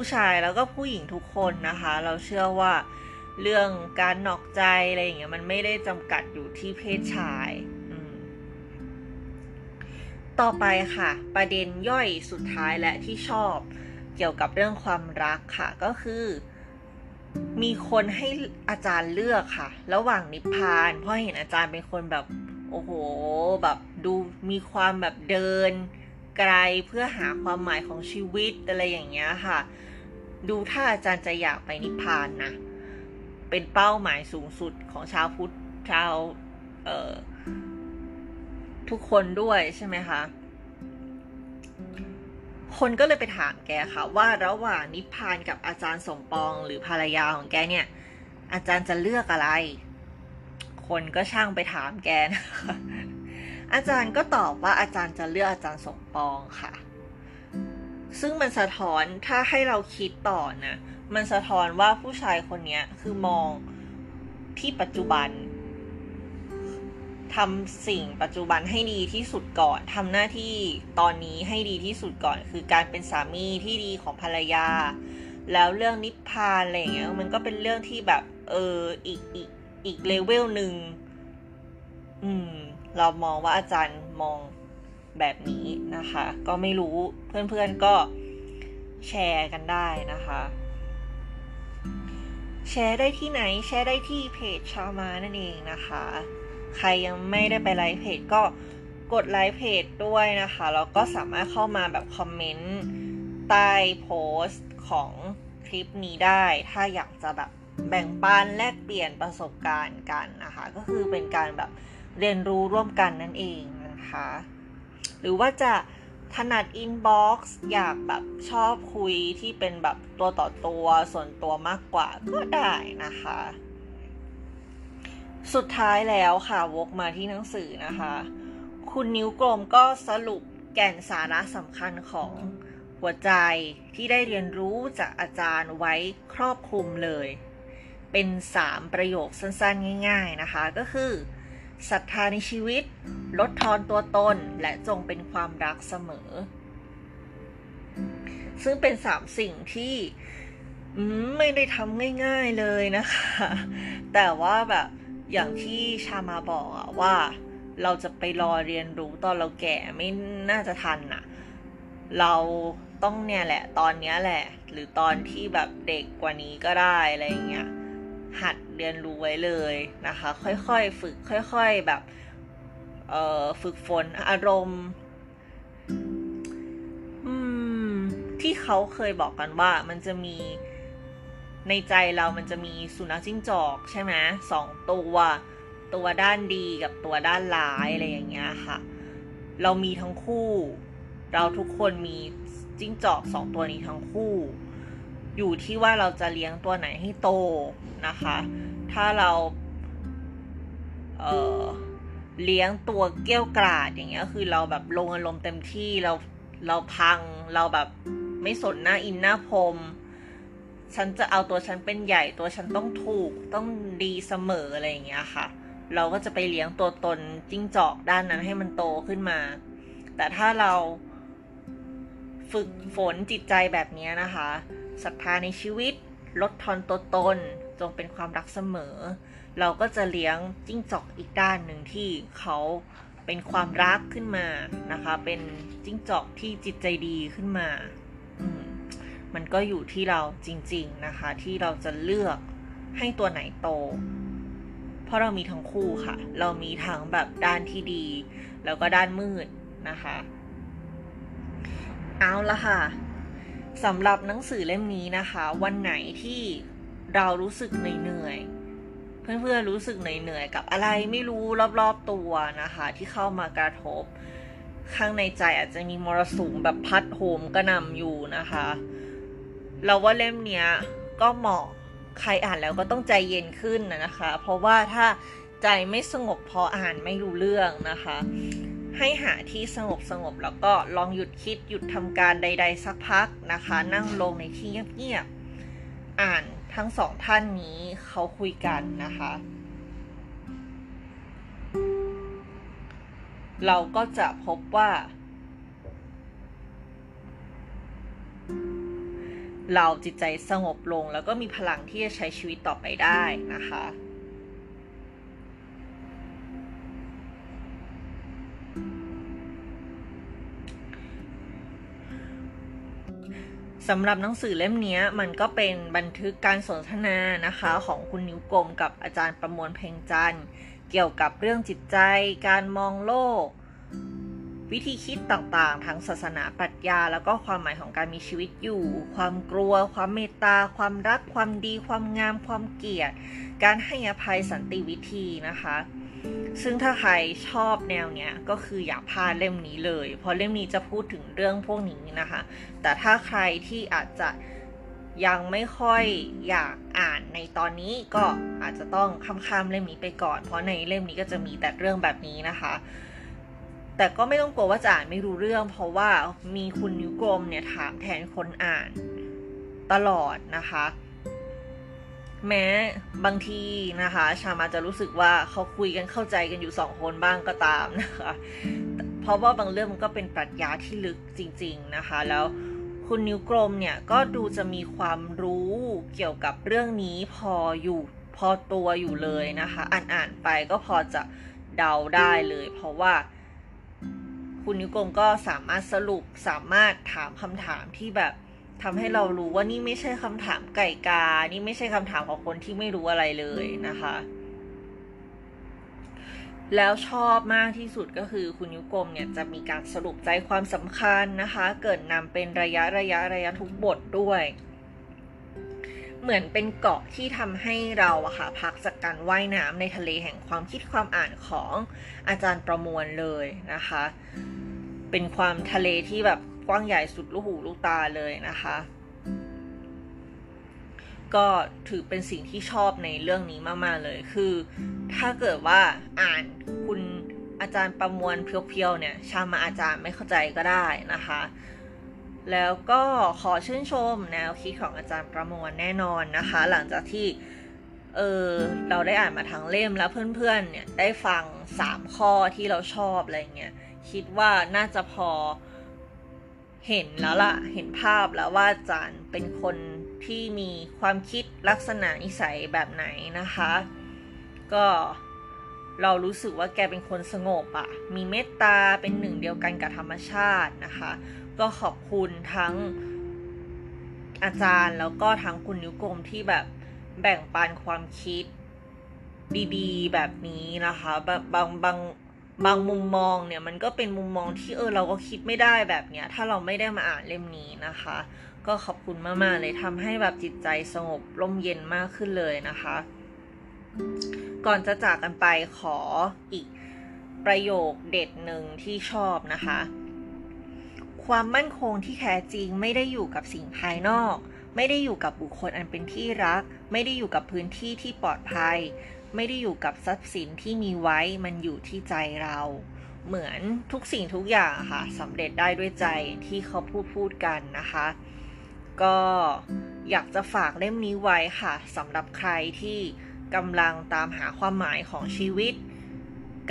ผู้ชายแล้วก็ผู้หญิงทุกคนนะคะ เราเชื่อว่าเรื่องการนอกใจอะไรอย่างเงี้ยมันไม่ได้จำกัดอยู่ที่เพศชายต่อไปค่ะ ประเด็นย่อยสุดท้ายและที่ชอบเกี่ยวกับเรื่องความรักค่ะ ก็คือ มีคนให้อาจารย์เลือกค่ะ ระหว่างนิพพาน เพราะเห็นอาจารย์เป็นคนแบบ โอ้โห แบบดูมีความแบบเดินไกลเพื่อหาความหมายของชีวิตอะไรอย่างเงี้ยค่ะ ดูถ้าอาจารย์จะอยากไปนิพพานนะ เป็นเป้าหมายสูงสุดของชาวพุทธชาวเอ่อทุกคนด้วยใช่ไหมคะ คนก็เลยไปถามแกค่ะ ว่าระหว่างนิพพานกับอาจารย์สมปองหรือภรรยาของแกเนี่ย อาจารย์จะเลือกอะไร คนก็ช่างไปถามแกนะคะอาจารย์ก็ตอบว่าอาจารย์จะเลือกอาจารย์สมปองค่ะ ซึ่งมันสะท้อนถ้าให้เราคิดต่อนะ มันสะท้อนว่าผู้ชายคนนี้คือมองที่ปัจจุบันทำสิ่งปัจจุบันให้ดีที่สุดก่อนทำหน้าที่ตอนนี้ให้ดีที่สุดก่อน คือการเป็นสามีที่ดีของภรรยา แล้วเรื่องนิพพานอะไรอย่างเงี้ยมันก็เป็นเรื่องที่แบบ เอออีกอีกอีกเลเวลหนึ่งอืม เรามองว่าอาจารย์มอง แบบนี้นะคะ ก็ไม่รู้เพื่อนๆก็แชร์กันได้นะคะ แชร์ได้ที่ไหนแชร์ได้ที่เพจชาวมานั่นเองนะคะ ใครยังไม่ได้ไปไลค์เพจก็กดไลค์เพจด้วยนะคะแล้วก็สามารถเข้ามาแบบคอมเมนต์ใต้โพสต์ของคลิปนี้ได้ ถ้าอยากจะแบบแบ่งปันแลกเปลี่ยนประสบการณ์กันนะคะ ก็คือเป็นการแบบเรียนรู้ร่วมกันนั่นเองนะคะ หรือว่าจะถนัด inbox อยากแบบชอบคุยที่เป็นแบบตัวต่อตัวส่วนตัวมากกว่าก็ได้นะคะ สุดท้ายแล้วค่ะวกมาที่หนังสือนะคะ คุณนิ้วกลมก็สรุปแก่นสาระสำคัญของหัวใจที่ได้เรียนรู้จากอาจารย์ไว้ครอบคลุมเลย เป็นสามประโยคสั้นๆ ง่าย ๆนะคะ ก็คือ ศรัทธาในชีวิต ลดทอนตัวตน และจงเป็นความรักเสมอ ซึ่งเป็นสามสิ่งที่ไม่ได้ทำง่ายๆเลยนะคะ แต่ว่าแบบอย่างที่ชามาบอกว่าเราจะไปรอเรียนรู้ตอนเราแก่ไม่น่าจะทันอะเราต้องเนี่ยแหละ ตอนนี้แหละ หรือตอนที่แบบเด็กกว่านี้ก็ได้อะไรเงี้ย หัดเรียนรู้ไว้เลยนะคะ ค่อยๆ ฝึกค่อยๆแบบเอ่อฝึกฝนอารมณ์ที่เขาเคยบอกกันว่ามันจะมีในใจเรามันจะมีสุนัขจิ้งจอกใช่ไหมสองตัวตัวด้านดีกับตัวด้านร้ายอะไรอย่างเงี้ยค่ะ เรามีทั้งคู่ เราทุกคนมีจิ้งจอกสองตัวนี้ทั้งคู่ อยู่ที่ว่าเราจะเลี้ยงตัวไหนให้โต นะคะ ถ้าเราเเลี้ยงตัวเกี้ยวกราดอย่างเงี้ยคือเราแบบลงอารมณ์เต็มที่เราเราพังเราแบบไม่สนหน้าอินหน้าพรมฉันจะเอาตัวฉันเป็นใหญ่ตัวฉันต้องถูกต้องดีเสมออะไรอย่างเงี้ยค่ะ เราก็จะไปเลี้ยงตัวตนจิ้งจอกด้านนั้นให้มันโตขึ้นมา แต่ถ้าเราฝึกฝนจิตใจแบบนี้นะคะศรัทธาในชีวิต ลดทอนตัวตน จงเป็นความรักเสมอ เราก็จะเลี้ยงจิ้งจอกอีกด้านหนึ่งที่เขาเป็นความรักขึ้นมานะคะ เป็นจิ้งจอกที่จิตใจดีขึ้นมามันก็อยู่ที่เราจริง ๆนะคะ ที่เราจะเลือกให้ตัวไหนโต เพราะเรามีทั้งคู่ค่ะ เรามีทั้งแบบด้านที่ดี แล้วก็ด้านมืดนะคะ เอาละค่ะสำหรับหนังสือเล่มนี้นะคะ วันไหนที่ เรารู้สึกเหนื่อยเพื่อนๆรู้สึกเหนื่อยกับอะไรไม่รู้รอบๆตัวนะคะ ที่เข้ามากระทบ ข้างในใจอาจจะมีมรสุมแบบพัดโหมกระหน่ำอยู่นะคะ เราว่าเล่มเนี้ยก็เหมาะใครอ่านแล้วก็ต้องใจเย็นขึ้นนะคะ เพราะว่าถ้าใจไม่สงบพออ่านไม่รู้เรื่องนะคะ ให้หาที่สงบสงบแล้วก็ลองหยุดคิดหยุดทำการใด ๆ สักพักนะคะ นั่งลงในที่เงียบๆอ่าน ทั้งสองท่านนี้เขาคุยกันนะคะ เราก็จะพบว่า เราจิตใจสงบลงแล้วก็มีพลังที่จะใช้ชีวิตต่อไปได้นะคะ สำหรับหนังสือเล่มนี้มันก็เป็นบันทึกการสนทนานะคะของคุณนิ้วกลมกับอาจารย์ประมวลเพ่งจันทร์เกี่ยวกับเรื่องจิตใจ การมองโลก วิธีคิดต่างๆ ทั้งศาสนาปรัชญา แล้วก็ความหมายของการมีชีวิตอยู่ ความกลัว ความเมตตา ความรัก ความดี ความงาม ความเกลียดการให้อภัยสันติวิธีนะคะ ซึ่งถ้าใครชอบแนวเนี้ยก็คืออย่าพลาดเล่มนี้เลย เพราะเล่มนี้จะพูดถึงเรื่องพวกนี้นะคะ แต่ถ้าใครที่อาจจะยังไม่ค่อยอยากอ่านในตอนนี้ก็อาจจะต้องข้ามๆเล่มนี้ไปก่อน เพราะในเล่มนี้ก็จะมีแต่เรื่องแบบนี้นะคะ แต่ก็ไม่ต้องกลัวว่าจะอ่านไม่รู้เรื่อง เพราะว่ามีคุณนิ้วกลมเนี่ยถามแทนคนอ่านตลอดนะคะ แม้บางทีนะคะ ชามาจะรู้สึกว่าเขาคุยกันเข้าใจกันอยู่สองคนบ้างก็ตามนะคะ เพราะว่าบางเรื่องมันก็เป็นปรัชญาที่ลึกจริง ๆนะคะ แล้วคุณนิ้วกลมเนี่ยก็ดูจะมีความรู้เกี่ยวกับเรื่องนี้พออยู่พอตัวอยู่เลยนะคะ อ่านๆไปก็พอจะเดาได้เลย เพราะว่าคุณนิ้วกลมก็สามารถสรุปสามารถถามคำถามที่แบบ ทำให้เรารู้ว่านี่ไม่ใช่คำถามไก่กา นี่ไม่ใช่คำถามของคนที่ไม่รู้อะไรเลยนะคะ แล้วชอบมากที่สุดก็คือคุณยุกรมเนี่ยจะมีการสรุปใจความสำคัญนะคะ เกิดนำเป็นระยะระยะระยะทุกบทด้วย เหมือนเป็นเกาะที่ทำให้เราอะค่ะพักจากการว่ายน้ำในทะเลแห่งความคิดความอ่านของอาจารย์ประมวลเลยนะคะ เป็นความทะเลที่แบบ กว้างใหญ่สุดลูกหูลูกตาเลยนะคะ ก็ถือเป็นสิ่งที่ชอบในเรื่องนี้มาก ๆ เลย คือ ถ้าเกิดว่าอ่านคุณอาจารย์ประมวลเพียวๆเนี่ย ชามาอาจารย์ไม่เข้าใจก็ได้นะคะ แล้วก็ขอชื่นชมแนวคิดของอาจารย์ประมวลแน่นอนนะคะ หลังจากที่เออเราได้อ่านมาทั้งเล่มแล้วเพื่อนๆเนี่ยได้ฟัง 3 ข้อที่เราชอบอะไรเงี้ยคิดว่าน่าจะพอ เห็นแล้วล่ะ เห็นภาพแล้วว่าจานเป็นคนที่มีความคิดลักษณะนิสัยแบบไหนนะคะ ก็เรารู้สึกว่าแกเป็นคนสงบอะมีเมตตาเป็นหนึ่งเดียวกันกับธรรมชาตินะคะ ก็ขอบคุณทั้งอาจารย์แล้วก็ทั้งคุณนิ้วกลมที่แบบแบ่งปันความคิดดีๆ แบบนี้นะคะแบบบางบาง บางมุมมองเนี่ยมันก็เป็นมุมมองที่เออเราก็คิดไม่ได้แบบเนี้ย ถ้าเราไม่ได้มาอ่านเล่มนี้นะคะ ก็ขอบคุณมากๆเลยทำให้แบบจิตใจสงบร่มเย็นมากขึ้นเลยนะคะ ก่อนจะจากกันไปขออีกประโยคเด็ดหนึ่งที่ชอบนะคะ ความมั่นคงที่แท้จริงไม่ได้อยู่กับสิ่งภายนอก ไม่ได้อยู่กับบุคคลอันเป็นที่รัก ไม่ได้อยู่กับพื้นที่ที่ปลอดภัย ไม่ได้อยู่กับทรัพย์สินที่มีไว้มันอยู่ที่ใจเรา เหมือนทุกสิ่งทุกอย่างค่ะสำเร็จได้ด้วยใจที่เขาพูดพูดกันนะคะ ก็อยากจะฝากเล่มนี้ไว้ค่ะสำหรับใครที่กำลังตามหาความหมายของชีวิต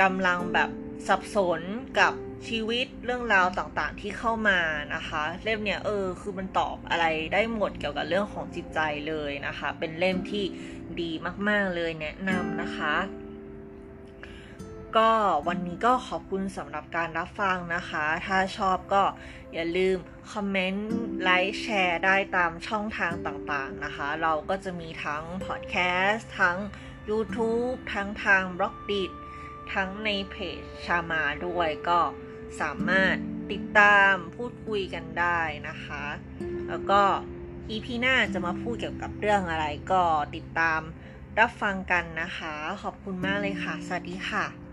กำลังแบบสับสนกับ ชีวิตเรื่องราวต่างๆที่เข้ามานะคะ เล่มเนี้ยเออคือมันตอบอะไรได้หมดเกี่ยวกับเรื่องของจิตใจเลยนะคะ เป็นเล่มที่ดีมากๆเลยแนะนำนะคะ ก็วันนี้ก็ขอบคุณสำหรับการรับฟังนะคะ ถ้าชอบก็อย่าลืมคอมเมนต์ไลค์แชร์ได้ตามช่องทางต่างๆนะคะ เราก็จะมีทั้งพอดแคสต์ทั้ง YouTube ทั้งทางบล็อกดิทั้งในเพจชามาด้วยก็ สามารถติดตามพูดคุยกันได้นะคะ แล้วก็อีพีหน้าจะมาพูดเกี่ยวกับเรื่องอะไรก็ติดตามรับฟังกันนะคะ ขอบคุณมากเลยค่ะ สวัสดีค่ะ